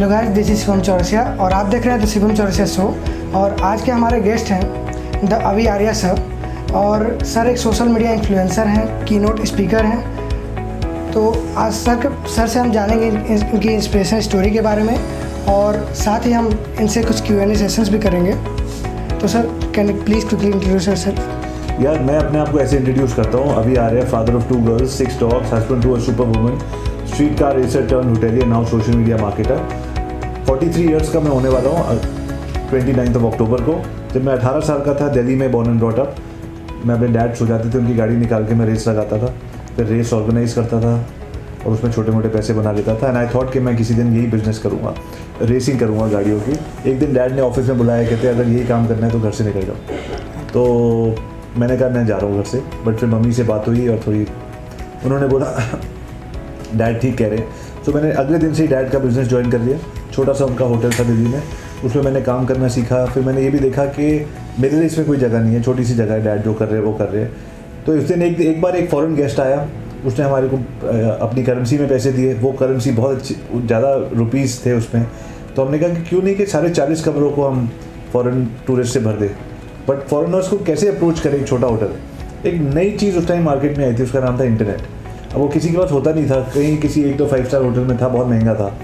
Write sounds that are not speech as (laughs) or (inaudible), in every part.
Hello guys this is Shivam Chaurasia और आप देख रहे हैं द शिवम चौरसिया शो और आज के हमारे गेस्ट हैं द अभी आर्या सर और सर एक सोशल मीडिया इन्फ्लुएंसर हैं कीनोट स्पीकर हैं। तो आज सर के सर से हम जानेंगे इनकी इंस्पिरेशन स्टोरी के बारे में और साथ ही हम इनसे कुछ क्यू एन ए सेशंस भी करेंगे। तो sir can you please quickly introduce yourself यार, मैं अपने आप को ऐसे इंट्रोड्यूस करता हूँ। अभी आ रहे हैं father of two girls six dogs husband to a super woman street car racer turn hotelier now social media marketer 43 years का मैं होने वाला हूँ ट्वेंटी नाइन्थ ऑफ़ अक्टूबर को। जब मैं 18 साल का था, दिल्ली में बॉर्न एंड ब्रॉट अप मैं अपने डैड सो जाते थे, उनकी गाड़ी निकाल के मैं रेस लगाता था। फिर रेस ऑर्गेनाइज करता था और उसमें छोटे मोटे पैसे बना लेता था। एंड आई थॉट कि मैं किसी दिन यही बिज़नेस करूँगा रेसिंग करूँगा गाड़ियों की। एक दिन डैड ने ऑफ़िस में बुलाया, कहते, अगर यही काम करना है तो घर से निकल जाओ। तो मैंने कहा, मैं जा रहा हूँ घर से। बट फिर मम्मी से बात हुई और थोड़ी, उन्होंने बोला (laughs) डैड ठीक कह रहे हैं। तो मैंने अगले दिन से ही डैड का बिज़नेस ज्वाइन कर लिया। छोटा सा उनका होटल था दिल्ली में। उसमें मैंने काम करना सीखा। फिर मैंने ये भी देखा कि मेरे लिए इसमें कोई जगह नहीं है। छोटी सी जगह है, डैड जो कर रहे हैं, वो कर रहे हैं। तो इस दिन एक एक बार एक फ़ॉरन गेस्ट आया। उसने हमारे को अपनी करेंसी में पैसे दिए। वो करेंसी बहुत अच्छी, ज़्यादा रुपीज़ थे उसमें। तो हमने कहा कि क्यों नहीं कि साढ़े चालीस कमरों को हम फ़ॉरन टूरिस्ट से भर दें। बट फॉरनर्स को कैसे अप्रोच करें एक छोटा होटल? एक नई चीज़ उस टाइम मार्केट में आई थी। उसका नाम था इंटरनेट अब वो किसी के पास होता नहीं था। कहीं किसी एक दो फाइव स्टार होटल में था, बहुत महँगा था।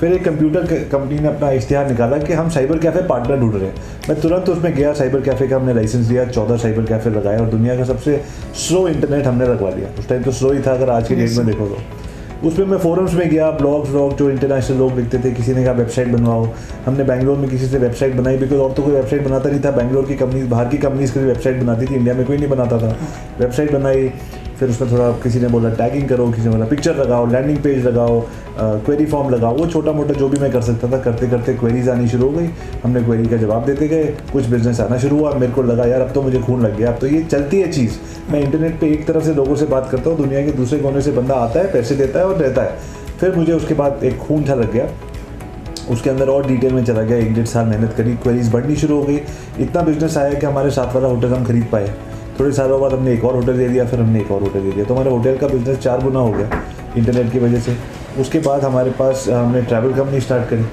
फिर एक कंप्यूटर कंपनी ने अपना इश्तेहार निकाला कि हम साइबर कैफ़े पार्टनर ढूंढ रहे हैं। मैं तुरंत उसमें गया साइबर कैफ़े का हमने लाइसेंस लिया चौदह साइबर कैफ़े लगाए और दुनिया का सबसे स्लो इंटरनेट हमने लगवा लिया। उस टाइम तो स्लो ही था अगर आज के डेट में देखो तो। उसमें मैं फोरम्स में गया ब्लॉग्स व्लॉग जो इंटरनेशनल लोग लिखते थे किसी ने कहा वेबसाइट बनवाओ। हमने बैंगलोर में किसी से वेबसाइट बनाई बिकॉज़ और तो कोई वेबसाइट बनाता नहीं था। बैंगलोर की कंपनी बाहर की कंपनीज़ के वेबसाइट बनाती थी इंडिया में कोई नहीं बनाता था। वेबसाइट बनाई फिर उसमें थोड़ा किसी ने बोला टैगिंग करो, किसी ने बोला पिक्चर लगाओ लैंडिंग पेज लगाओ क्वेरी फॉर्म लगाओ, वो छोटा मोटा जो भी मैं कर सकता था, करते करते क्वेरीज आनी शुरू हो गई। हमने क्वेरी का जवाब देते गए, कुछ बिज़नेस आना शुरू हुआ, मेरे को लगा यार अब तो मुझे खून लग गया, अब तो ये चलती है चीज़। मैं इंटरनेट पर एक तरफ़ से लोगों से बात करता हूँ, दुनिया के दूसरे कोने से बंदा आता है, पैसे देता है और रहता है। फिर मुझे उसके बाद एक खून था लग गया। उसके अंदर और डिटेल में चला गया, एक डेढ़ साल मेहनत करी क्वेरीज बढ़नी शुरू हो गई। इतना बिज़नेस आया कि हमारे साथ वाला होटल हम खरीद पाए। थोड़े सालों बाद हमने एक और होटल दे दिया फिर हमने एक और होटल दे दिया। तो हमारे होटल का बिज़नेस चार गुना हो गया इंटरनेट की वजह से। उसके बाद हमारे पास हमने ट्रैवल कंपनी स्टार्ट करी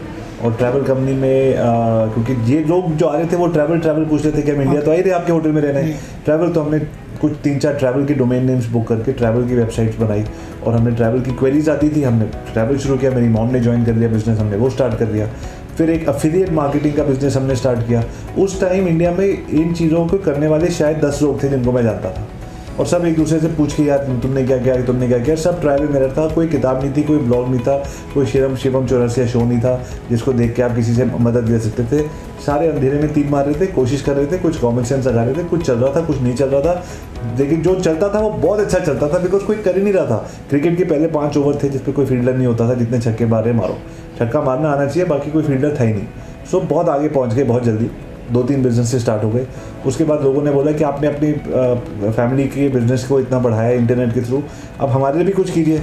और ट्रैवल कंपनी में आ, क्योंकि ये लोग जो आ रहे थे वो ट्रैवल ट्रैवल पूछ रहे थे कि हम इंडिया तो आए थे आपके होटल में रहना है। ट्रैवल तो हमने कुछ तीन चार ट्रैवल की डोमेन नेम्स बुक करके ट्रैवल की वेबसाइट्स बनाई और हमने ट्रैवल की क्वेरीज आती थी हमने ट्रैवल शुरू किया मेरी मॉम ने ज्वाइन कर लिया बिज़नेस हमने वो स्टार्ट कर दिया। फिर एक अफिलिएट मार्केटिंग का बिज़नेस हमने स्टार्ट किया। उस टाइम इंडिया में इन चीज़ों को करने वाले शायद दस लोग थे जिनको मैं जानता था। और सब एक दूसरे से पूछ के, यार तुमने क्या किया? तुमने क्या किया? सब ट्रायल में मेरा था। कोई किताब नहीं थी, कोई ब्लॉग नहीं था, कोई शिवम शिवम चौरसिया शो नहीं था, जिसको देख के आप किसी से मदद ले सकते थे। सारे अंधेरे में तीन मार रहे थे, कोशिश कर रहे थे, कुछ कॉमन सेंस लगा रहे थे, कुछ चल रहा था, कुछ नहीं चल रहा था। लेकिन जो चलता था, वो बहुत अच्छा चलता था बिकॉज़ कोई कर ही नहीं रहा था। क्रिकेट के पहले पाँच ओवर थे जिसपे कोई फील्डर नहीं होता था, जितने छक्के मारे, मारो। छक्का मारना आना चाहिए, बाकी कोई फील्डर था ही नहीं। सो बहुत आगे पहुँच गए, बहुत जल्दी। दो तीन बिज़नेस से स्टार्ट हो गए। उसके बाद लोगों ने बोला कि आपने अपनी फैमिली के बिज़नेस को इतना बढ़ाया इंटरनेट के थ्रू अब हमारे लिए भी कुछ कीजिए।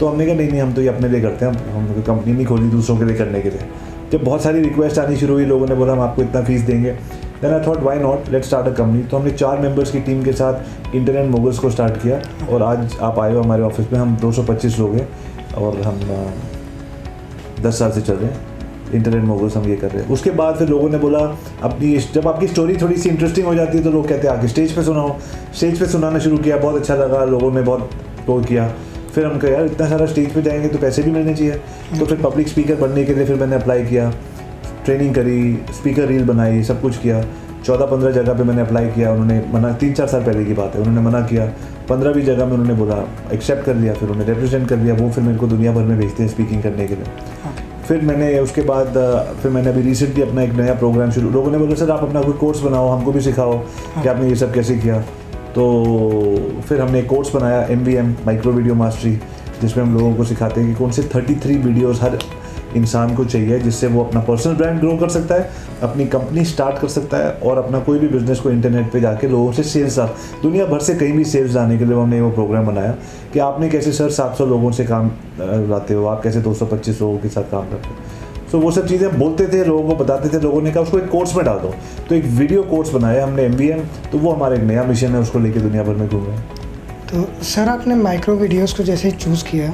तो हमने कहा, नहीं नहीं, हम तो ये अपने लिए करते हैं। हम कंपनी नहीं खोली दूसरों के लिए करने के लिए। जब बहुत सारी रिक्वेस्ट आनी शुरू हुई, लोगों ने बोला, हम आपको इतना फ़ीस देंगे। Then I thought why not let start a company तो हमने चार मेंबर्स की टीम के साथ इंटरनेट मोगल्स को स्टार्ट किया। और आज आप आए हो हमारे ऑफ़िस में, हम 225 लोग हैं। और हम दस साल से चल रहे हैं। इंटरनेट मोगल्स हम ये कर रहे हैं। उसके बाद फिर लोगों ने बोला अपनी जब आपकी स्टोरी थोड़ी सी इंटरेस्टिंग हो जाती है तो लोग कहते हैं, आगे स्टेज पे सुनाओ। स्टेज पे सुनाना शुरू किया, बहुत अच्छा लगा, लोगों ने बहुत वो किया। फिर हम कहे, यार, इतना सारा स्टेज पे जाएँगे तो पैसे भी मिलने चाहिए। तो फिर पब्लिक स्पीकर बनने के लिए फिर मैंने अप्लाई किया। ट्रेनिंग करी स्पीकर रील बनाई, सब कुछ किया। चौदह पंद्रह जगह पे मैंने अप्लाई किया, उन्होंने मना तीन चार साल पहले की बात है, उन्होंने मना किया। पंद्रहवीं जगह में उन्होंने बोला एक्सेप्ट कर लिया। फिर उन्होंने रिप्रेजेंट कर लिया, वो फिर मेरे को दुनिया भर में भेजते हैं स्पीकिंग करने के लिए। फिर मैंने उसके बाद फिर मैंने अभी रिसेंटली अपना एक नया प्रोग्राम शुरू लोगों ने बोला सर आप अपना कोई कोर्स बनाओ हमको भी सिखाओ हाँ। कि आपने ये सब कैसे किया तो फिर हमने एक कोर्स बनाया M V M micro video mastery जिसमें हम लोगों को सिखाते हैं कि कौन से थर्टी थ्री वीडियोज़ हर इंसान को चाहिए, जिससे वो अपना पर्सनल ब्रांड ग्रो कर सकता है, अपनी कंपनी स्टार्ट कर सकता है, और अपना कोई भी बिज़नेस को इंटरनेट पे जाके लोगों से सेल्स दुनिया भर से कहीं भी सेल्स लाने के लिए हमने वो प्रोग्राम बनाया कि आपने कैसे सर 700 लोगों से काम लाते हो, आप कैसे 225 लोगों के साथ काम करते हो। सो वो सब चीज़ें बोलते थे, लोगों को बताते थे, लोगों ने कहा, उसको एक कोर्स में डाल दो। तो एक वीडियो कोर्स बनाया, हमने एम तो वो हमारा एक नया मिशन है, उसको लेके दुनिया भर में घूम रहे हैं। तो सर, आपने माइक्रो वीडियोस को जैसे चूज़ किया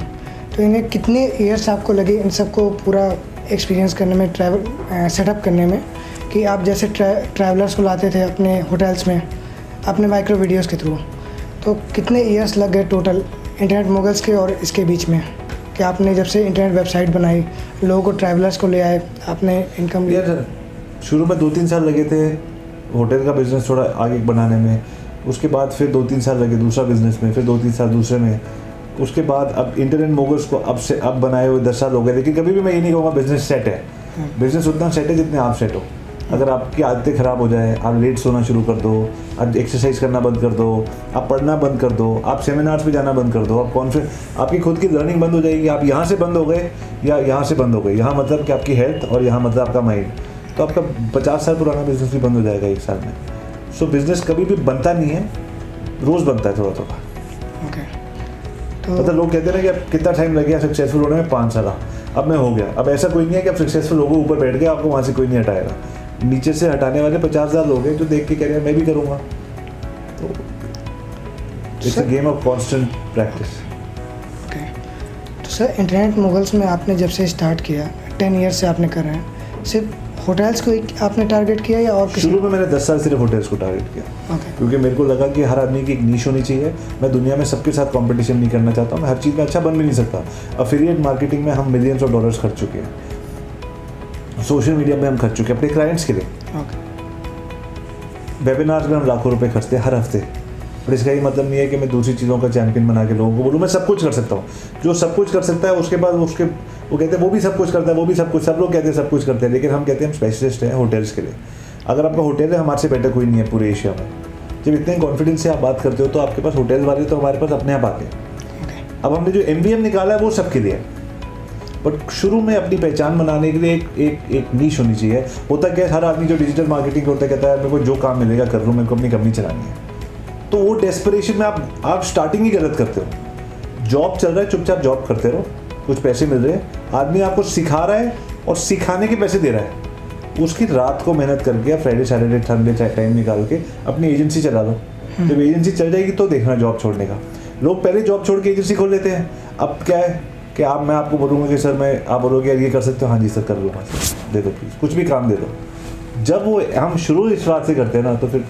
तो इन्हें कितने ईयर्स आपको लगे इन सबको पूरा एक्सपीरियंस करने में ट्रैवल सेटअप करने में? कि आप जैसे ट्रैवलर्स को लाते थे अपने होटल्स में अपने माइक्रो वीडियोस के थ्रू तो कितने ईयर्स लग गए टोटल इंटरनेट मोगल्स के और इसके बीच में? कि आपने जब से इंटरनेट वेबसाइट बनाई लोगों को ट्रैवलर्स को ले आए आपने इनकम लिया। शुरू में दो तीन साल लगे थे होटल का बिज़नेस थोड़ा आगे बनाने में उसके बाद फिर दो तीन साल लगे दूसरा बिज़नेस में फिर दो तीन साल दूसरे में। उसके बाद अब इंटरनेट मोगल्स को अब से अब बनाए हुए दस साल हो गए। लेकिन कभी भी मैं ये नहीं कहूँगा बिज़नेस सेट है। बिज़नेस उतना सेट है जितने आप सेट हो। अगर आपकी आदतें ख़राब हो जाए आप लेट सोना शुरू कर दो आप एक्सरसाइज करना बंद कर दो आप पढ़ना बंद कर दो आप सेमिनार्स पे जाना बंद कर दो आप कॉन्फिडेंस आपकी खुद की लर्निंग बंद हो जाएगी। आप यहाँ से बंद हो गए या यहाँ से बंद हो गए। यहाँ मतलब कि आपकी हेल्थ और यहाँ मतलब आपका माइंड तो आपका पचास साल पुराना बिज़नेस भी बंद हो जाएगा एक साल में। सो बिज़नेस कभी भी बनता नहीं है। रोज़ बनता है थोड़ा थोड़ा ओके तो मतलब लोग कहते हैं कि अब कितना टाइम लग गया सक्सेसफुल होने में? पाँच साल। अब मैं हो गया। अब ऐसा कोई नहीं है कि आप सक्सेसफुल लोगों ऊपर बैठ गए आपको वहाँ से कोई नहीं हटाएगा। नीचे से हटाने वाले पचास हज़ार लोग हैं जो देख के कह रहे हैं मैं भी करूँगा। तो it's a game of constant practice तो सर इंटरनेट मुगल्स में आपने जब से स्टार्ट किया टेन ईयर से आपने कर रहे हैं सिर्फ़ होटल्स को आपने टारगेट किया या और शुरू में मैंने दस साल सिर्फ़ होटल्स को टारगेट किया। ओके क्योंकि मेरे को लगा कि हर आदमी की एक नीच होनी चाहिए। मैं दुनिया में सबके साथ कंपटीशन नहीं करना चाहता मैं हर चीज़ में अच्छा बन भी नहीं सकता। अफिलिएट मार्केटिंग में हम मिलियंस ऑफ़ डॉलर्स खर्च चुके हैं। सोशल मीडिया में हम खर्च चुके हैं अपने क्लाइंट्स के लिए। वेबिनार्स में हम लाखों रुपए खर्चते हैं हर हफ़्ते। पर इसका ये मतलब नहीं है कि मैं दूसरी चीज़ों का चैंपियन बना के लोगों को बोलूँ। मैं सब कुछ कर सकता हूँ। जो सब कुछ कर सकता है उसके बाद उसके वो कहते हैं वो भी सब कुछ करता है वो भी सब कुछ सब लोग कहते हैं सब कुछ करते हैं लेकिन हम कहते हैं हम स्पेशलिस्ट हैं होटल्स के लिए। अगर आपका होटल है हमारे से बेटर कोई नहीं है पूरे एशिया में। जब इतने कॉन्फिडेंस से आप बात करते हो तो आपके पास होटल वाले तो हमारे पास अपने आप आते हैं। अब हमने जो एम निकाला है वो सबके लिए है। बट शुरू में अपनी पहचान बनाने के लिए एक एक एक नीच होनी चाहिए। होता क्या है हर आदमी जो डिजिटल मार्केटिंग होता है कहता है मेरे को जो काम मिलेगा कर लूँ मेरे को अपनी कंपनी चलानी है। तो वो डेस्परेशन में आप आप स्टार्टिंग ही गलत करते हो। जॉब चल रहा है चुपचाप जॉब करते रहो। कुछ पैसे मिल रहे हैं आदमी आपको सिखा रहा है और सिखाने के पैसे दे रहा है। उसकी रात को मेहनत करके फ्राइडे सैटरडे संडे टाइम निकाल के अपनी एजेंसी चला लो जब एजेंसी चल जाएगी तो देखना जॉब छोड़ने का। लोग पहले जॉब छोड़ के एजेंसी खोल लेते हैं। अब क्या है कि आप मैं आपको बोलूँगा कि सर मैं आप बोलोगे यार ये कर सकते हो? हाँ जी सर कर लूँगा सर दे दो प्लीज़ कुछ भी काम दे दो। जब वो हम शुरू इस बात से करते हैं ना तो फिर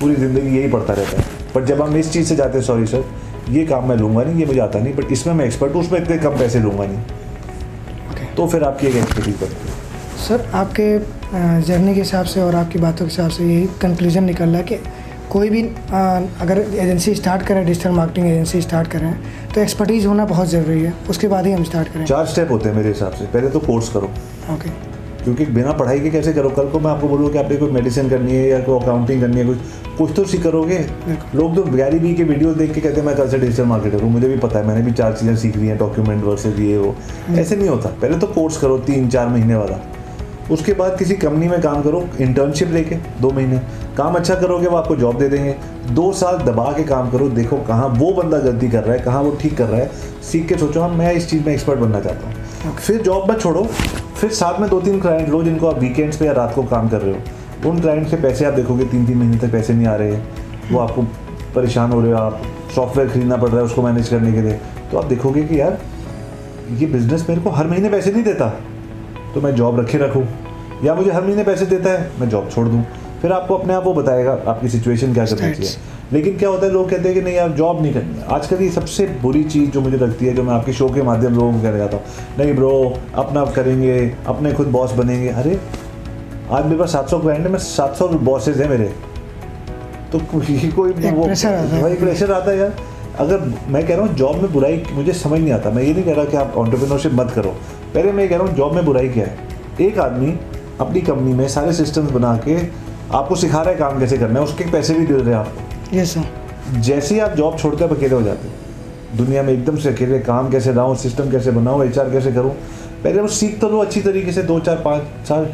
पूरी ज़िंदगी यही पड़ता रहता है। पर जब हम इस चीज़ से जाते हैं सॉरी सर ये काम मैं लूँगा नहीं ये मुझे आता नहीं बट इसमें मैं एक्सपर्ट हूँ उसमें इतने कम पैसे लूँगा नहीं। ओके तो फिर आपकी एक एक्सपर्टीज बनती है सर आपके जर्नी के हिसाब से और आपकी बातों के हिसाब से यही कंक्लूजन निकल रहा है कि कोई भी अ, अगर एजेंसी स्टार्ट करें डिजिटल मार्केटिंग एजेंसी स्टार्ट करें तो एक्सपर्टीज़ होना बहुत ज़रूरी है। उसके बाद ही हम स्टार्ट करें। चार स्टेप होते हैं मेरे हिसाब से। पहले तो कोर्स करो। ओके क्योंकि बिना पढ़ाई के कैसे करो? कल को मैं आपको बोलूँ कि आपने कोई मेडिसिन करनी है या कोई अकाउंटिंग करनी है कुछ कुछ तो सीख करोगे। लोग तो गैरी बी के वीडियो देख के कहते हैं मैं कल से डिजिटल मार्केटर हूँ मुझे भी पता है मैंने भी चार चीज़ें सीख ली हैं डॉक्यूमेंट वर्सेज ये वो। ऐसे नहीं होता। पहले तो कोर्स करो तीन चार महीने वाला। उसके बाद किसी कंपनी में काम करो इंटर्नशिप लेके दो महीने। काम अच्छा करोगे वो आपको जॉब दे देंगे। दो साल दबा के काम करो देखो कहाँ वो बंदा गलती कर रहा है कहाँ वो ठीक कर रहा है। सीख के सोचो हाँ मैं इस चीज़ में एक्सपर्ट बनना चाहता हूँ। फिर जॉब में छोड़ो। फिर साथ में दो तीन क्लाइंट लो जिनको आप वीकेंड्स पे या रात को काम कर रहे हो। उन क्लाइंट से पैसे आप देखोगे तीन तीन महीने तक पैसे नहीं आ रहे। वो आपको परेशान हो रहे हो, आप सॉफ्टवेयर खरीदना पड़ रहा है उसको मैनेज करने के लिए। तो आप देखोगे कि यार, ये बिज़नेस मेरे को हर महीने पैसे नहीं देता। तो मैं जॉब रखे रखूँ। या मुझे हर महीने पैसे देता है मैं जॉब छोड़ दूँ। फिर आपको अपने आप वो बताएगा आपकी सिचुएशन क्या करनी. चाहिए। लेकिन क्या होता है लोग कहते हैं कि नहीं यार जॉब नहीं करनी। आजकल ये सबसे बुरी चीज़ जो मुझे लगती है जो मैं आपके शो के माध्यम लोगों को कहना चाहता हूँ नहीं ब्रो अपना करेंगे अपने खुद बॉस बनेंगे। अरे आज मेरे पास सात सौ क्लाइंट है मैं सात सौ बॉसेज हैं मेरे। तो कोई वो। वही प्रेशर आता है यार। अगर मैं कह रहा हूँ जॉब में बुराई मुझे समझ नहीं आता। मैं ये नहीं कह रहा कि आप ऑन्टरप्रिनरशिप मत करो। पहले मैं ये कह रहा हूँ जॉब में बुराई क्या है? एक आदमी अपनी कंपनी में सारे सिस्टम्स बना के आपको सिखा रहा है काम कैसे करना है उसके पैसे भी दे रहे हैं आपको। यस सर जैसे ही आप जॉब छोड़ते हैं अकेले हो जाते हैं दुनिया में एकदम से अकेले काम कैसे लाऊं सिस्टम कैसे बनाऊँ एच कैसे करूँ पहले वो सीख तो लो अच्छी तरीके से दो चार पाँच साल।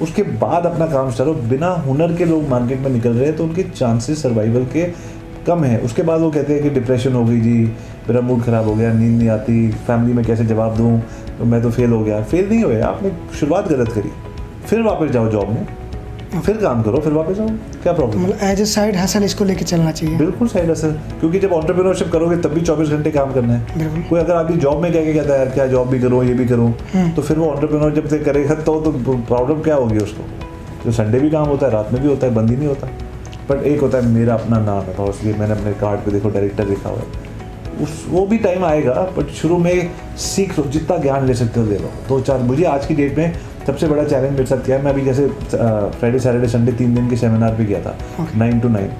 उसके बाद अपना काम करो बिना हुनर के लोग मार्केट में निकल रहे हैं तो उनके चांसेस सर्वाइवल के कम है। उसके बाद वो कहते हैं कि डिप्रेशन हो गई जी मेरा मूड ख़राब हो गया नींद नहीं आती फैमिली में कैसे जवाब दूँ तो मैं तो फेल हो गया। फेल नहीं हुए आपने शुरुआत गलत करी। फिर वापस जाओ जॉब में। फिर काम करो फिर वापस आओ क्या प्रॉब्लम मतलब एज ए साइड हसल इसको लेके चलना चाहिए। बिल्कुल साइड हसल क्योंकि जब ऑन्टरप्रेन्योरशिप करोगे तब भी चौबीस घंटे काम करना है। कोई अगर आपकी जॉब में क्या क्या कहता है यार क्या जॉब भी करूँ ये भी करूँ हम्म। तो फिर वो ऑन्टरप्रेन्योर जब से करेगा तो तो प्रॉब्लम क्या होगी उसको? जो संडे भी काम होता है रात में भी होता है बंद ही नहीं होता। बट एक होता है मेरा अपना नाम है तो इसलिए मैंने अपने कार्ड पे देखो डायरेक्टर लिखा हुआ है। उस वो भी टाइम आएगा बट शुरू में सीख लो जितना ज्ञान ले सकते हो ले लो दो। चार मुझे आज की डेट में सबसे बड़ा चैलेंज मेरे साथ क्या है। मैं अभी जैसे फ्राइडे सैटरडे संडे तीन दिन के सेमिनार पे गया था। नाइन टू नाइन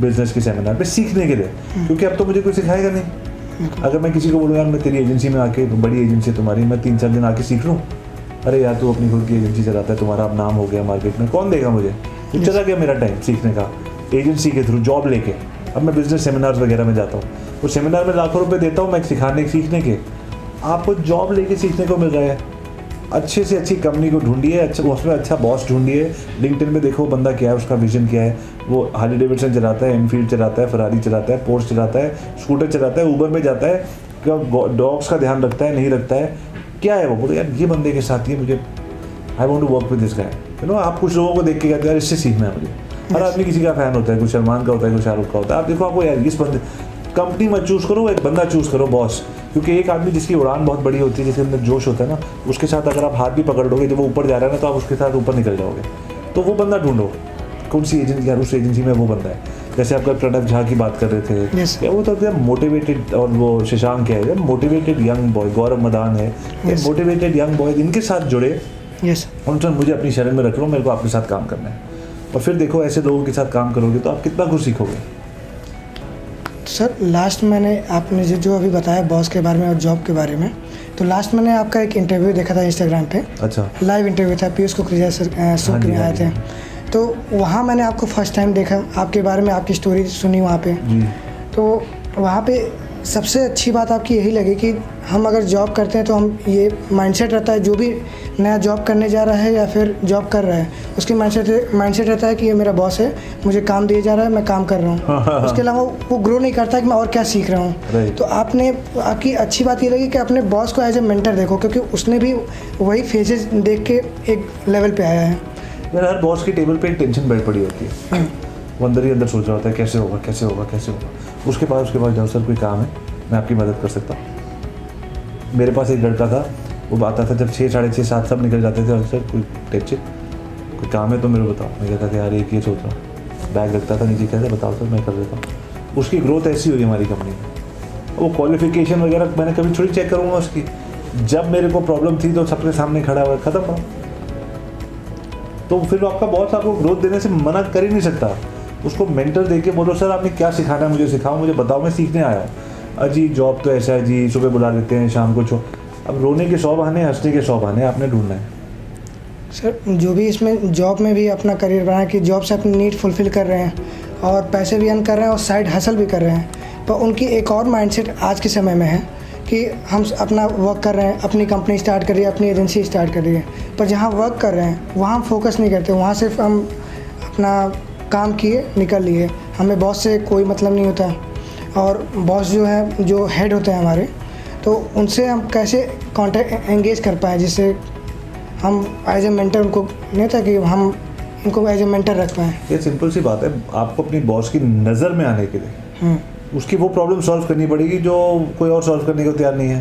बिज़नेस के सेमिनार पे सीखने के लिए। क्योंकि अब तो मुझे कोई सिखाएगा नहीं। अगर मैं किसी को बोलूँ यार मैं तेरी एजेंसी में आके बड़ी एजेंसी है तुम्हारी मैं तीन चार दिन आके सीख लूँ? अरे यार तू अपनी खुद की एजेंसी चलाता है तुम्हारा अब नाम हो गया मार्केट में। कौन देगा मुझे? तो चला गया मेरा टाइम सीखने का एजेंसी के थ्रू जॉब लेके। अब मैं बिज़नेस सेमिनार्स वगैरह में जाता हूँ। उस सेमिनार में लाखों रुपए देता हूँ मैं सिखाने सीखने के। आपको जॉब लेके सीखने को मिल रहा है। अच्छे से अच्छी कंपनी को ढूंढिए अच्छा उसमें अच्छा बॉस ढूंढिए। लिंक्डइन में देखो बंदा क्या है उसका विजन क्या है। वो हार्ली डेविडसन चलाता है एनफील्ड चलाता है फरारी चलाता है पोर्स चलाता है स्कूटर चलाता है ऊबर में जाता है क्या डॉग्स का ध्यान रखता है नहीं रखता है? क्या है वो? बोलो यार ये बंदे के साथ ये मुझे I want to work with this guy you know आप कुछ लोगों को देख के कहते हैं यार इससे सीखना है मुझे। हर आदमी किसी का फ़ैन होता है कोई सलमान का होता है कोई शाहरुख का होता है। आप देखो आपको यार इस बंदे कंपनी मत चूज़ करो एक बंदा चूज़ करो बॉस क्योंकि एक आदमी जिसकी उड़ान बहुत बड़ी होती है जिसके अंदर जोश होता है ना उसके साथ अगर आप हाथ भी पकड़ लोगे जब वो ऊपर जा रहा है ना तो आप उसके साथ ऊपर निकल जाओगे। तो वो बंदा ढूंढो कौन सी एजेंसी उस एजेंसी में वो बंदा है। जैसे आपका प्रणव झा की बात कर रहे थे Yes. वो तो मोटिवेटेड और वो शशांक है motivated young boy Gaurav Madan है। Yes. मोटिवेटेड यंग बॉय इनके साथ जुड़े। यस उनसे मुझे अपनी शरण में रख लो मेरे को आपके साथ काम करना है। और फिर देखो ऐसे लोगों के साथ काम करोगे तो आप कितना कुछ सीखोगे। सर लास्ट मैंने आपने जो जो अभी बताया बॉस के बारे में और जॉब के बारे में तो लास्ट मैंने आपका एक इंटरव्यू देखा था इंस्टाग्राम पे। अच्छा। लाइव इंटरव्यू था पीयूष कुकरेजा सर अ, सर हाँ हाँ आए थे। तो वहाँ मैंने आपको फ़र्स्ट टाइम देखा आपके बारे में आपकी स्टोरी सुनी वहाँ पे। तो वहाँ पे सबसे अच्छी बात आपकी यही लगी कि हम अगर जॉब करते हैं तो हम ये माइंडसेट रहता है जो भी नया जॉब करने जा रहा है या फिर जॉब कर रहा है? उसकी माइंडसेट माइंडसेट रहता है कि ये मेरा बॉस है मुझे काम दिया जा रहा है मैं काम कर रहा हूँ। (laughs) उसके अलावा वो ग्रो नहीं करता कि मैं और क्या सीख रहा हूँ। तो आपने आपकी अच्छी बात ये लगी कि अपने बॉस को एज ए मेंटर देखो क्योंकि उसने भी वही फेजेस देख के एक लेवल पे आया है। यार हर बॉस की टेबल पे एक टेंशन बैठ पड़ी होती है। वो अंदर ही अंदर सोच रहा होता है कैसे होगा कैसे होगा कैसे होगा? उसके पास उसके पास जाओ सर कोई काम है मैं आपकी मदद कर सकता हूँ। मेरे पास एक लड़का था वो आता था जब छः साढ़े छः सात सब निकल जाते थे और सर कोई टेंशन कोई काम है तो मेरे बताओ। मैं कहता था, यार, एक ये सोच रहा हूँ। बैग रखता था, नीचे कहते, बताओ सर, मैं कर देता हूँ। उसकी ग्रोथ ऐसी हुई हमारी कंपनी में। वो क्वालिफिकेशन वगैरह मैंने कभी थोड़ी चेक करूँगा उसकी। जब मेरे को प्रॉब्लम थी तो सबके सामने खड़ा हुआ, खत्म हुआ। तो फिर आपका बॉस आपको ग्रोथ देने से मना कर ही नहीं सकता। उसको मेंटर दे के बोलो, सर, आपने क्या सिखाना है? मुझे सिखाओ, मुझे बताओ, मैं सीखने आया हूँ। अजी जॉब तो ऐसा है, जी, सुबह बुला देते हैं, शाम को छो अब रोने के सौ बहाने, हंसने के सौ बहाने आपने ढूंढना है। सर, जो भी इसमें जॉब में भी अपना करियर बनाया कि जॉब से अपनी नीड फुलफिल कर रहे हैं और पैसे भी अर्न कर रहे हैं और साइड हासिल भी कर रहे हैं पर उनकी एक और माइंडसेट आज के समय में है कि हम अपना वर्क कर रहे हैं, अपनी कंपनी स्टार्ट कर रही है अपनी एजेंसी स्टार्ट कर रही है पर जहाँ वर्क कर रहे हैं, वहाँ हम फोकस नहीं करते, वहाँ सिर्फ़ हम अपना काम किए, निकल लिए। हमें बॉस से कोई मतलब नहीं होता। और बॉस जो है, जो हेड होते हैं हमारे तो उनसे हम कैसे कांटेक्ट एंगेज कर पाए जिससे हम एज ए मेंटर उनको नहीं था कि हम उनको एज ए मेंटर रख पाएँ। ये सिंपल सी बात है आपको अपनी बॉस की नज़र में आने के लिए हम्म। उसकी वो प्रॉब्लम सॉल्व करनी पड़ेगी जो कोई और सॉल्व करने को तैयार नहीं है।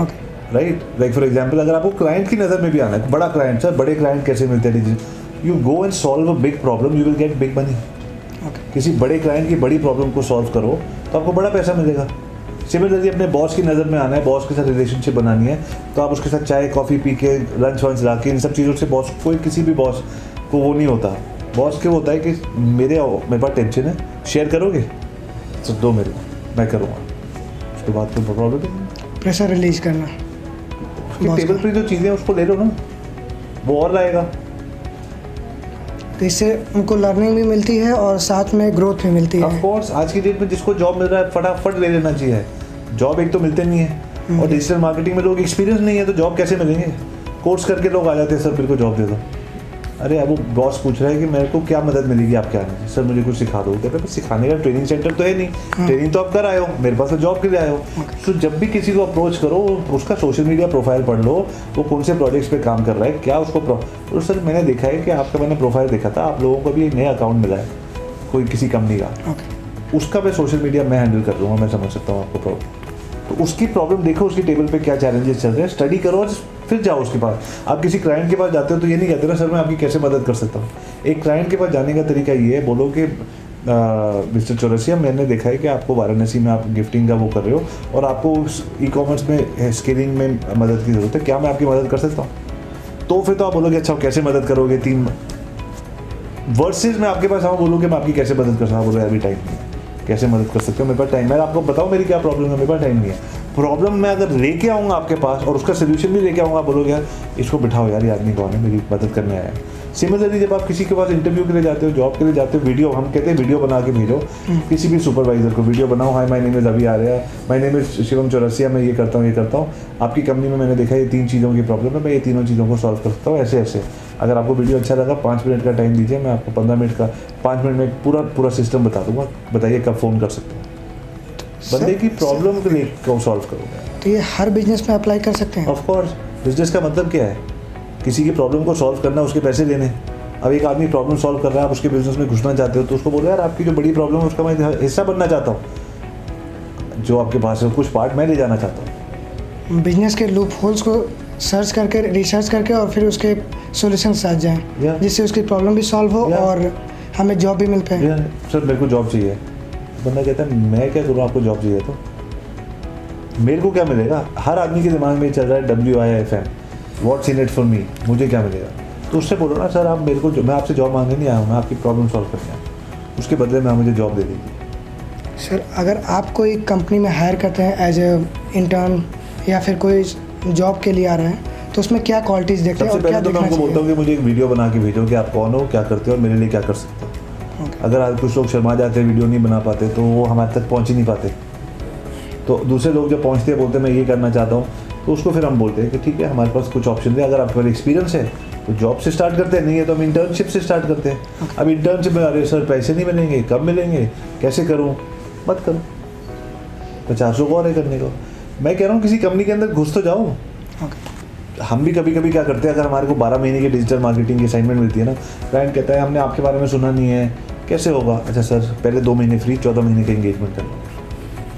Okay right like for example अगर आपको क्लाइंट की नज़र में भी आना है बड़ा क्लाइंट सर बड़े क्लाइंट कैसे मिलते हैं? You go and solve a big problem you will get big money okay किसी बड़े क्लाइंट की बड़ी प्रॉब्लम को सॉल्व करो तो आपको बड़ा पैसा मिलेगा। सिमिलरली अपने बॉस की नज़र में आना है बॉस के साथ रिलेशनशिप बनानी है तो आप उसके साथ चाय कॉफ़ी पी के लंच वंच ला के इन सब चीज़ों से बॉस कोई किसी भी बॉस को वो नहीं होता। बॉस के वो होता है कि मेरे मेरे पास टेंशन है शेयर करोगे? तो दो मेरे मैं करूँगा। उसके बाद कोई प्रॉब्लम प्रेशर रिलीज़ करना। टेबल का। पे जो चीज़ें हैं उसको ले लो ना। वो और लाएगा। तो इससे उनको लर्निंग भी मिलती है और साथ में ग्रोथ भी मिलती है। ऑफ़ कोर्स आज की डेट में जिसको जॉब मिल रहा है फटाफट ले लेना चाहिए। जॉब एक तो मिलते नहीं है। और डिजिटल मार्केटिंग में लोग एक्सपीरियंस नहीं है तो जॉब कैसे मिलेंगे? कोर्स करके लोग आ जाते हैं सर मेरे को जॉब दे दो। अरे अब वो बॉस पूछ रहा है कि मेरे को क्या मदद मिलेगी आपके आने से सर मुझे कुछ सिखा दो। कहते हैं सिखाने का ट्रेनिंग सेंटर तो है नहीं। ट्रेनिंग तो आप कर आए हो। मेरे पास तो जॉब के लिए आए हो। तो जब भी किसी को अप्रोच करो उसका सोशल मीडिया प्रोफ़ाइल पढ़ लो। वो कौन से प्रोजेक्ट्स पे काम कर रहा है क्या उसको और सर मैंने देखा है कि आपका मैंने प्रोफ़ाइल देखा था। आप लोगों को भी एक नया अकाउंट मिला है कोई किसी कंपनी का। उसका मैं सोशल मीडिया मैं हैंडल कर लूँगा मैं समझ सकता हूँ आपको प्रॉब्लम तो उसकी प्रॉब्लम देखो, उसकी टेबल पे क्या चैलेंजेस चल रहे हैं। स्टडी करो और फिर जाओ उसके पास। आप किसी क्लाइंट के पास जाते हो तो ये नहीं कहते ना, सर, मैं आपकी कैसे मदद कर सकता हूँ? एक क्लाइंट के पास जाने का तरीका ये है, बोलो कि मिस्टर चौरसिया, मैंने देखा है कि आपको वाराणसी में आप गिफ्टिंग का वो कर रहे हो और आपको ई कॉमर्स में स्केलिंग में मदद की ज़रूरत है। क्या मैं आपकी मदद कर सकता हूँ? तो फिर तो आप बोलोगे अच्छा कैसे मदद करोगे? तीन वर्सेज मैं आपके पास आऊँ बोलूँ कि मैं आपकी कैसे मदद कर सकता हूँ? बोलो अभी टाइम है। कैसे मदद कर सकते हो? मेरे पास टाइम है। आपको बताओ मेरी क्या प्रॉब्लम है? मेरे पास टाइम नहीं है। प्रॉब्लम मैं अगर लेके आऊँगा आपके पास और उसका सोल्यूशन भी लेके आऊँगा बोलोगे यार इसको बिठाओ यार ये आदमी कौन है? मेरी मदद करने आया है। सिमिलरली जब आप किसी के पास इंटरव्यू के लिए जाते हो जॉब के लिए जाते हो वीडियो हम कहते हैं वीडियो बना के भेजो। किसी भी सुपरवाइजर को वीडियो बनाओ। हाई माई नेम इज़ अभी आ रहा है my name is Shivam Chaurasia मैं ये करता हूँ ये करता हूँ। आपकी कंपनी में मैंने देखा ये तीन चीज़ों की प्रॉब्लम है। मैं ये तीनों चीज़ों को सॉल्व कर सकता हूँ ऐसे ऐसे। अगर आपको वीडियो अच्छा लगा पाँच मिनट का टाइम दीजिए मैं आपको पंद्रह मिनट का पाँच मिनट में पूरा पूरा सिस्टम बता दूँगा। बताइए कब फ़ोन कर सकते हैं। बंदे की प्रॉब्लम को ले को सॉल्व करोगे? तो ये हर बिज़नेस में अप्लाई कर सकते हैं। ऑफ़ कोर्स बिज़नेस का मतलब क्या है? किसी की प्रॉब्लम को सॉल्व करना उसके पैसे लेने। अब एक आदमी प्रॉब्लम सॉल्व कर रहा है आप उसके बिज़नेस में घुसना चाहते हो तो उसको बोलो यार आपकी जो बड़ी प्रॉब्लम है उसका मैं हिस्सा बनना चाहता हूँ। जो आपके पास है कुछ पार्ट मैं ले जाना चाहता हूँ। बिज़नेस के लूप होल्स को सर्च करके रिसर्च करके और फिर उसके सोल्यूशन साथ जाएँ Yeah. जिससे उसकी प्रॉब्लम भी सॉल्व हो Yeah. और हमें जॉब भी मिल पाए। सर मेरे को जॉब चाहिए। बंदा कहता है मैं क्या करूँ? आपको जॉब चाहिए तो? मेरे को क्या मिलेगा? हर आदमी के दिमाग में चल रहा है W I F M what's in it for me मुझे क्या मिलेगा? तो उससे बोलो ना सर आप मेरे को मैं आपसे जॉब मांगने नहीं आया हूँ मैं आपकी प्रॉब्लम सॉल्व करने आया उसके बदले में आप मुझे जॉब दे दीजिए। सर अगर आप कोई कंपनी में हायर करते हैं एज ए इंटर्न या फिर कोई जॉब के लिए आ रहे हैं तो उसमें क्या क्वालिटीज़ देखते हैं सबसे और क्या पहले तो मैं उनको बोलता हूँ कि मुझे एक वीडियो बना के भेजो कि आप कौन हो क्या करते हो और मेरे लिए क्या कर सकते हो। Okay. अगर आज कुछ लोग शर्मा जाते हैं वीडियो नहीं बना पाते तो वो हमारे तक पहुँच ही नहीं पाते। तो दूसरे लोग जब पहुँचते हैं बोलते हैं मैं ये करना चाहता हूँ। तो उसको फिर हम बोलते हैं कि ठीक है हमारे पास कुछ ऑप्शन है। अगर आपके पास एक्सपीरियंस है तो जॉब से स्टार्ट करते हैं। नहीं है तो हम इंटर्नशिप से स्टार्ट करते हैं। अब इंटर्नशिप में अरे सर पैसे नहीं मिलेंगे कब मिलेंगे? कैसे करूँ? मत करो। पचास सौ और है करने को। मैं कह रहा हूँ किसी कंपनी के अंदर घुस तो जाओ। Okay. हम भी कभी कभी क्या करते हैं अगर हमारे को 12 महीने की डिजिटल मार्केटिंग की असाइनमेंट मिलती है ना क्लाइंट कहता है हमने आपके बारे में सुना नहीं है। कैसे होगा? अच्छा सर पहले दो महीने फ्री चौदह महीने का एंगेजमेंट कर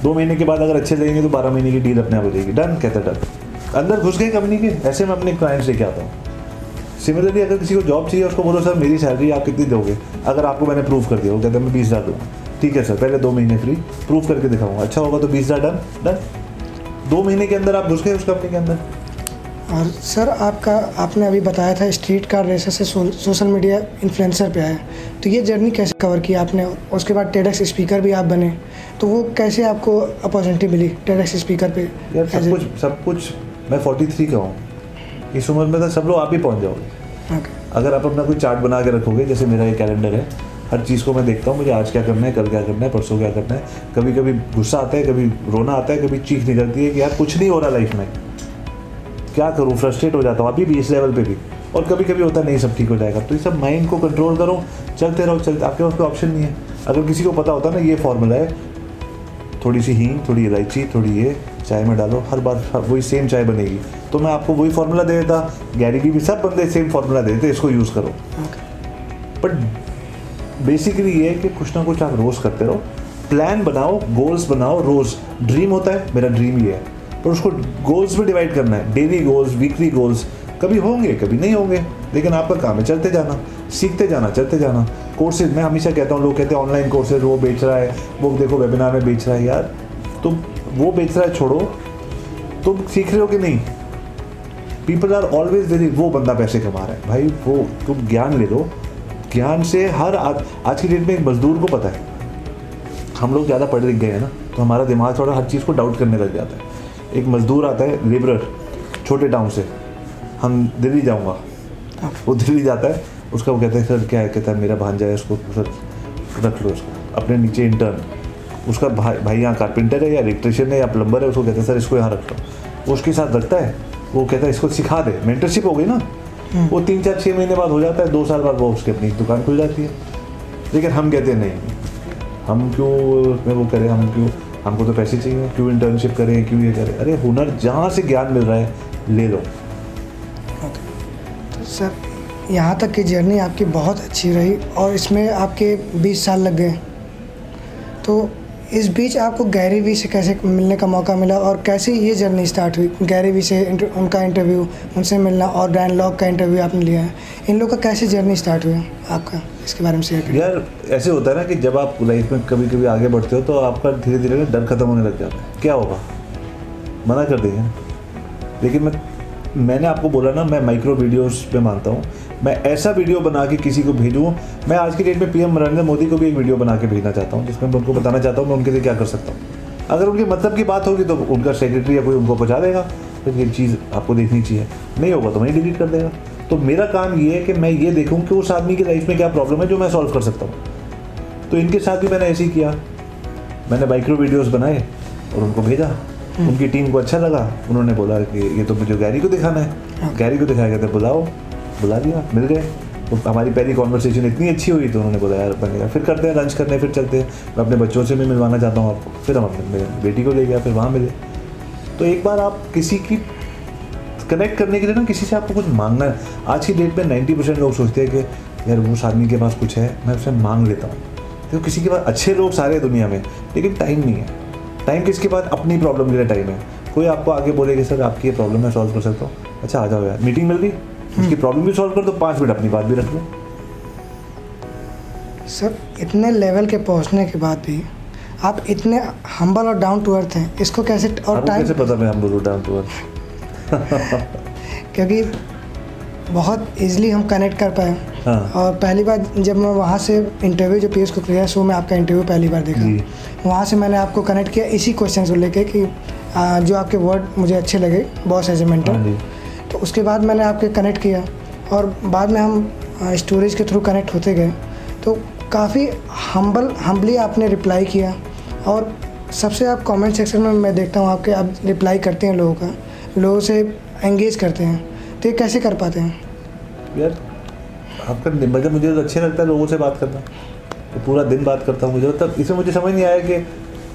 दो महीने के बाद अगर अच्छे लगेंगे तो बारह महीने की डील अपने आप हो जाएगी। डन कहता डन अंदर घुस गए कंपनी के। ऐसे मैं अपने क्लाइंट्स लेके आता हूँ। सिमिलरली अगर किसी को जॉब चाहिए उसको बोलो सर मेरी सैलरी आप कितनी दोगे? अगर आपको मैंने प्रूव कर दिया वो कहते हैं मैं बीस हज़ार दूँगा। ठीक है सर पहले दो महीने फ्री प्रूव करके दिखाऊँगा। अच्छा होगा तो बीस हज़ार डन डन दो महीने के अंदर आप घुस गए उस कंपनी के अंदर? और सर आपका आपने अभी बताया था स्ट्रीट कार रेसर से सो, सोशल मीडिया इन्फ्लुएंसर पे आया तो ये जर्नी कैसे कवर की आपने? उसके बाद टेडक्स स्पीकर भी आप बने। तो वो कैसे आपको अपॉर्चुनिटी मिली टेडक्स स्पीकर पे? यार सब कुछ सब कुछ मैं 43 का हूँ। इस उम्र में तो सब लोग आप ही पहुँच जाओगे। Okay. अगर आप अपना कोई चार्ट बना के रखोगे जैसे मेरा ये कैलेंडर है हर चीज़ को मैं देखता हूँ मुझे आज क्या करना है कल क्या करना है परसों क्या करना है। कभी कभी गुस्सा आता है कभी रोना आता है कभी चीख निकलती है कि यार कुछ नहीं हो रहा लाइफ में। क्या करूँ? फ्रस्ट्रेट हो जाता हूँ अभी भी इस लेवल पर भी। और कभी कभी होता नहीं सब ठीक हो जाएगा। तो ये सब माइंड को कंट्रोल करो चलते रहो चलते आपके पास कोई ऑप्शन नहीं है। अगर किसी को पता होता ना ये फॉर्मूला है थोड़ी सी हींग थोड़ी इलायची थोड़ी ये चाय में डालो हर बार वही सेम चाय बनेगी। तो मैं आपको वही फार्मूला दे देता गैरी भी सब बंदे सेम फार्मूला दे देते इसको यूज़ करो। बट बेसिकली ये है कि कुछ ना कुछ आप रोज़ करते रहो। प्लान बनाओ गोल्स बनाओ रोज़। ड्रीम होता है, मेरा ड्रीम ये है। पर उसको गोल्स में डिवाइड करना है। डेली गोल्स वीकली गोल्स कभी होंगे, कभी नहीं होंगे। लेकिन आपका काम है, चलते जाना। सीखते जाना, चलते जाना। कोर्सेज मैं हमेशा कहता हूँ, लोग कहते हैं ऑनलाइन कोर्सेज वो बेच रहा है। वो देखो वेबिनार में बेच रहा है। यार, तुम वो बेच रहा है, छोड़ो। तुम सीख रहे हो कि नहीं? पीपल आर ऑलवेज वेरी वो बंदा पैसे कमा रहा है। भाई, वो तुम ज्ञान ले लो। ज्ञान से हर आज, आज की डेट में एक मजदूर को पता है। हम लोग ज़्यादा पढ़े लिख गए हैं ना तो हमारा दिमाग थोड़ा हर चीज़ को डाउट करने लग जाता है। एक मजदूर आता है लेबरर छोटे टाउन से। हम दिल्ली जाऊँगा। वो दिल्ली जाता है उसका वो कहता है सर क्या है? कहता है मेरा भांजा है उसको सर रख लो उसको। अपने नीचे इंटर्न उसका भाई भाई यहाँ कारपेंटर है या इलेक्ट्रिशियन है या प्लम्बर है उसको कहता है सर इसको यहाँ रख लो। वो उसके साथ रखता है वो कहता है इसको सिखा दे। मेंटरशिप हो गई ना। वो तीन चार छः महीने बाद हो जाता है दो साल बाद वो उसकी अपनी दुकान खुल जाती है। लेकिन हम कहते हैं नहीं हम क्यों उसमें वो करें हम क्यों हमको तो पैसे चाहिए क्यों इंटर्नशिप करें क्यों ये करें? अरे हुनर जहाँ से ज्ञान मिल रहा है ले लो। तो सर यहाँ तक की जर्नी आपकी बहुत अच्छी रही और इसमें आपके 20 साल लग गए। तो इस बीच आपको गैरी वी से कैसे मिलने का मौका मिला और कैसे ये जर्नी स्टार्ट हुई? गैरी वी से इंटर, उनका इंटरव्यू उनसे मिलना और डैन लॉक का इंटरव्यू आपने लिया है। इन लोग का कैसे जर्नी स्टार्ट हुआ आपका? इसके बारे में शेयर यार ऐसे होता है ना कि जब आप लाइफ में कभी कभी आगे बढ़ते हो तो आपका धीरे धीरे डर खत्म होने लग जाता है। क्या होगा? मना कर देंगे लेकिन मैं मैंने आपको बोला ना मैं माइक्रो वीडियोस पे मानता हूँ। मैं ऐसा वीडियो बना के किसी को भेजूँ। मैं आज की डेट में पीएम नरेंद्र मोदी को भी एक वीडियो बना के भेजना चाहता हूँ जिसमें मैं उनको बताना चाहता हूँ मैं उनके लिए क्या कर सकता हूँ। अगर उनके मतलब की बात होगी तो उनका सेक्रेटरी या कोई उनको पहुँचा देगा। फिर ये चीज़ आपको देखनी चाहिए। नहीं होगा तो वहीं डिलीट कर देगा। तो मेरा काम ये है कि मैं ये देखूँ कि उस आदमी की लाइफ में क्या प्रॉब्लम है जो मैं सॉल्व कर सकता हूँ। तो इनके साथ भी मैंने ऐसे ही किया। मैंने माइक्रो वीडियोस बनाए और उनको भेजा। उनकी टीम को अच्छा लगा। उन्होंने बोला कि ये तो मुझे गैरी को दिखाना है। गैरी को दिखाया गया कहते बुलाओ। बुला दिया मिल गए। तो हमारी पहली कॉन्वर्सेशन इतनी अच्छी हुई तो उन्होंने बोला, यार बनेगा फिर करते हैं लंच करने, फिर चलते हैं। मैं अपने बच्चों से भी मिलवाना चाहता हूँ आपको। फिर हम अपने बेटी को ले गया, फिर वहाँ मिले। तो एक बार आप किसी की कनेक्ट करने के लिए ना, किसी से आपको कुछ मांगना है। आज की डेट में नाइन्टी परसेंट लोग सोचते हैं कि, यार, उस आदमी के पास कुछ है, मैं उससे मांग लेता हूँ। तो किसी के पास अच्छे लोग सारे दुनिया में, लेकिन टाइम नहीं है। टाइम किसके पास? अपनी प्रॉब्लम के लिए टाइम है। कोई आपको आगे बोलेगा, सर, आपकी ये प्रॉब्लम मैं सॉल्व कर सकता हूँ। अच्छा आ जाओ यार मीटिंग मिल गई? उसकी प्रॉब्लम भी सॉल्व कर दो पाँच मिनट अपनी बात भी रख लो सर इतने लेवल के पहुँचने के बाद भी आप इतने हम्बल और डाउन टू अर्थ हैं इसको कैसे और टाइम कैसे पता मैं हम बोलूँ डाउन टू अर्थ क्योंकि बहुत इजीली हम कनेक्ट कर पाए। हाँ। और पहली बार जब मैं वहाँ से इंटरव्यू जो पीएस को किया शो में आपका इंटरव्यू पहली बार देखा। वहाँ से मैंने आपको कनेक्ट किया इसी क्वेश्चन को लेके कि जो आपके वर्ड मुझे अच्छे लगे बॉस एज ए मेंटर तो उसके बाद मैंने आपके कनेक्ट किया और बाद में हम स्टोरेज के थ्रू कनेक्ट होते गए। तो काफ़ी हम्बल हम्बली आपने रिप्लाई किया और सबसे आप कमेंट सेक्शन में मैं देखता हूँ आपके आप रिप्लाई करते हैं लोगों का लोगों से एंगेज करते हैं। तो ये कैसे कर पाते हैं? यार आपका मतलब मुझे तो अच्छे लगता है लोगों से बात करना तो पूरा दिन बात करता हूँ मुझे मतलब इसमें मुझे समझ नहीं आया कि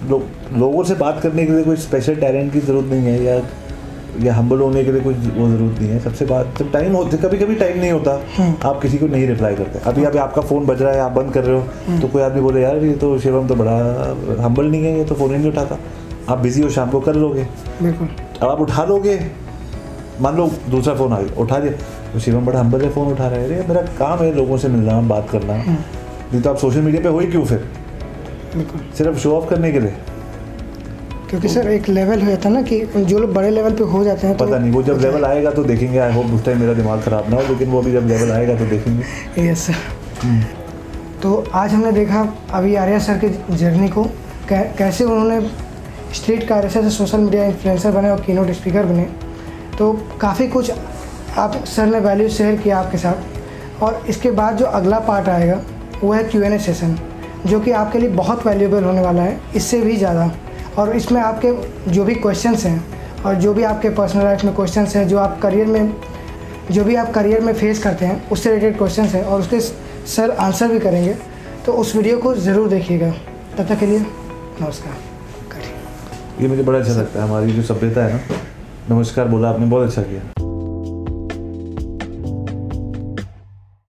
लो, लोगों से बात करने के लिए कोई स्पेशल टैलेंट की ज़रूरत नहीं है या या हम्बल होने के लिए कुछ वो ज़रूरत नहीं है। सबसे बात जब टाइम होता कभी कभी टाइम नहीं होता आप किसी को नहीं रिप्लाई करते। अभी अभी आपका फ़ोन बज रहा है आप बंद कर रहे हो तो कोई आदमी बोले यार ये तो शिवम तो बड़ा हम्बल नहीं है ये तो फ़ोन ही नहीं उठाता। आप बिज़ी हो शाम को कर लोगे। बिल्कुल। अब आप उठा लोगे। मान लो दूसरा फ़ोन आ गया उठा दिया तो शिवम बड़ा हम्बल है फ़ोन उठा रहा है। अरे मेरा काम है लोगों से मिलना बात करना। नहीं तो आप सोशल मीडिया पे हो ही क्यों फिर? सिर्फ़ शो ऑफ़ करने के लिए। क्योंकि सर एक लेवल हो जाता है ना कि जो लोग बड़े लेवल पे हो जाते हैं तो पता नहीं वो जब लेवल आएगा तो देखेंगे आई होप उस टाइम मेरा दिमाग ख़राब ना हो लेकिन वो भी जब लेवल आएगा तो देखेंगे। यस सर तो आज हमने देखा अभी आर्या सर की जर्नी को कैसे उन्होंने स्ट्रीट कारैसे से सोशल मीडिया इन्फ्लुएंसर बने और कीनोट स्पीकर बने। तो काफ़ी कुछ आप सर ने वैल्यू शेयर किया आपके साथ। और इसके बाद जो अगला पार्ट आएगा वो है क्यू एन ए सेशन जो कि आपके लिए बहुत वैल्यूबल होने वाला है इससे भी ज़्यादा। और इसमें आपके जो भी क्वेश्चंस हैं और जो भी आपके पर्सनल लाइफ में क्वेश्चंस हैं, जो आप करियर में, जो भी आप करियर में फेस करते हैं, उससे रिलेटेड क्वेश्चन हैं और उसके सर आंसर भी करेंगे तो उस वीडियो को ज़रूर देखिएगा। तब तक के लिए नमस्कार। ये मुझे बड़ा अच्छा लगता है, हमारी जो सभ्यता है ना, नमस्कार बोला आपने, बहुत अच्छा किया।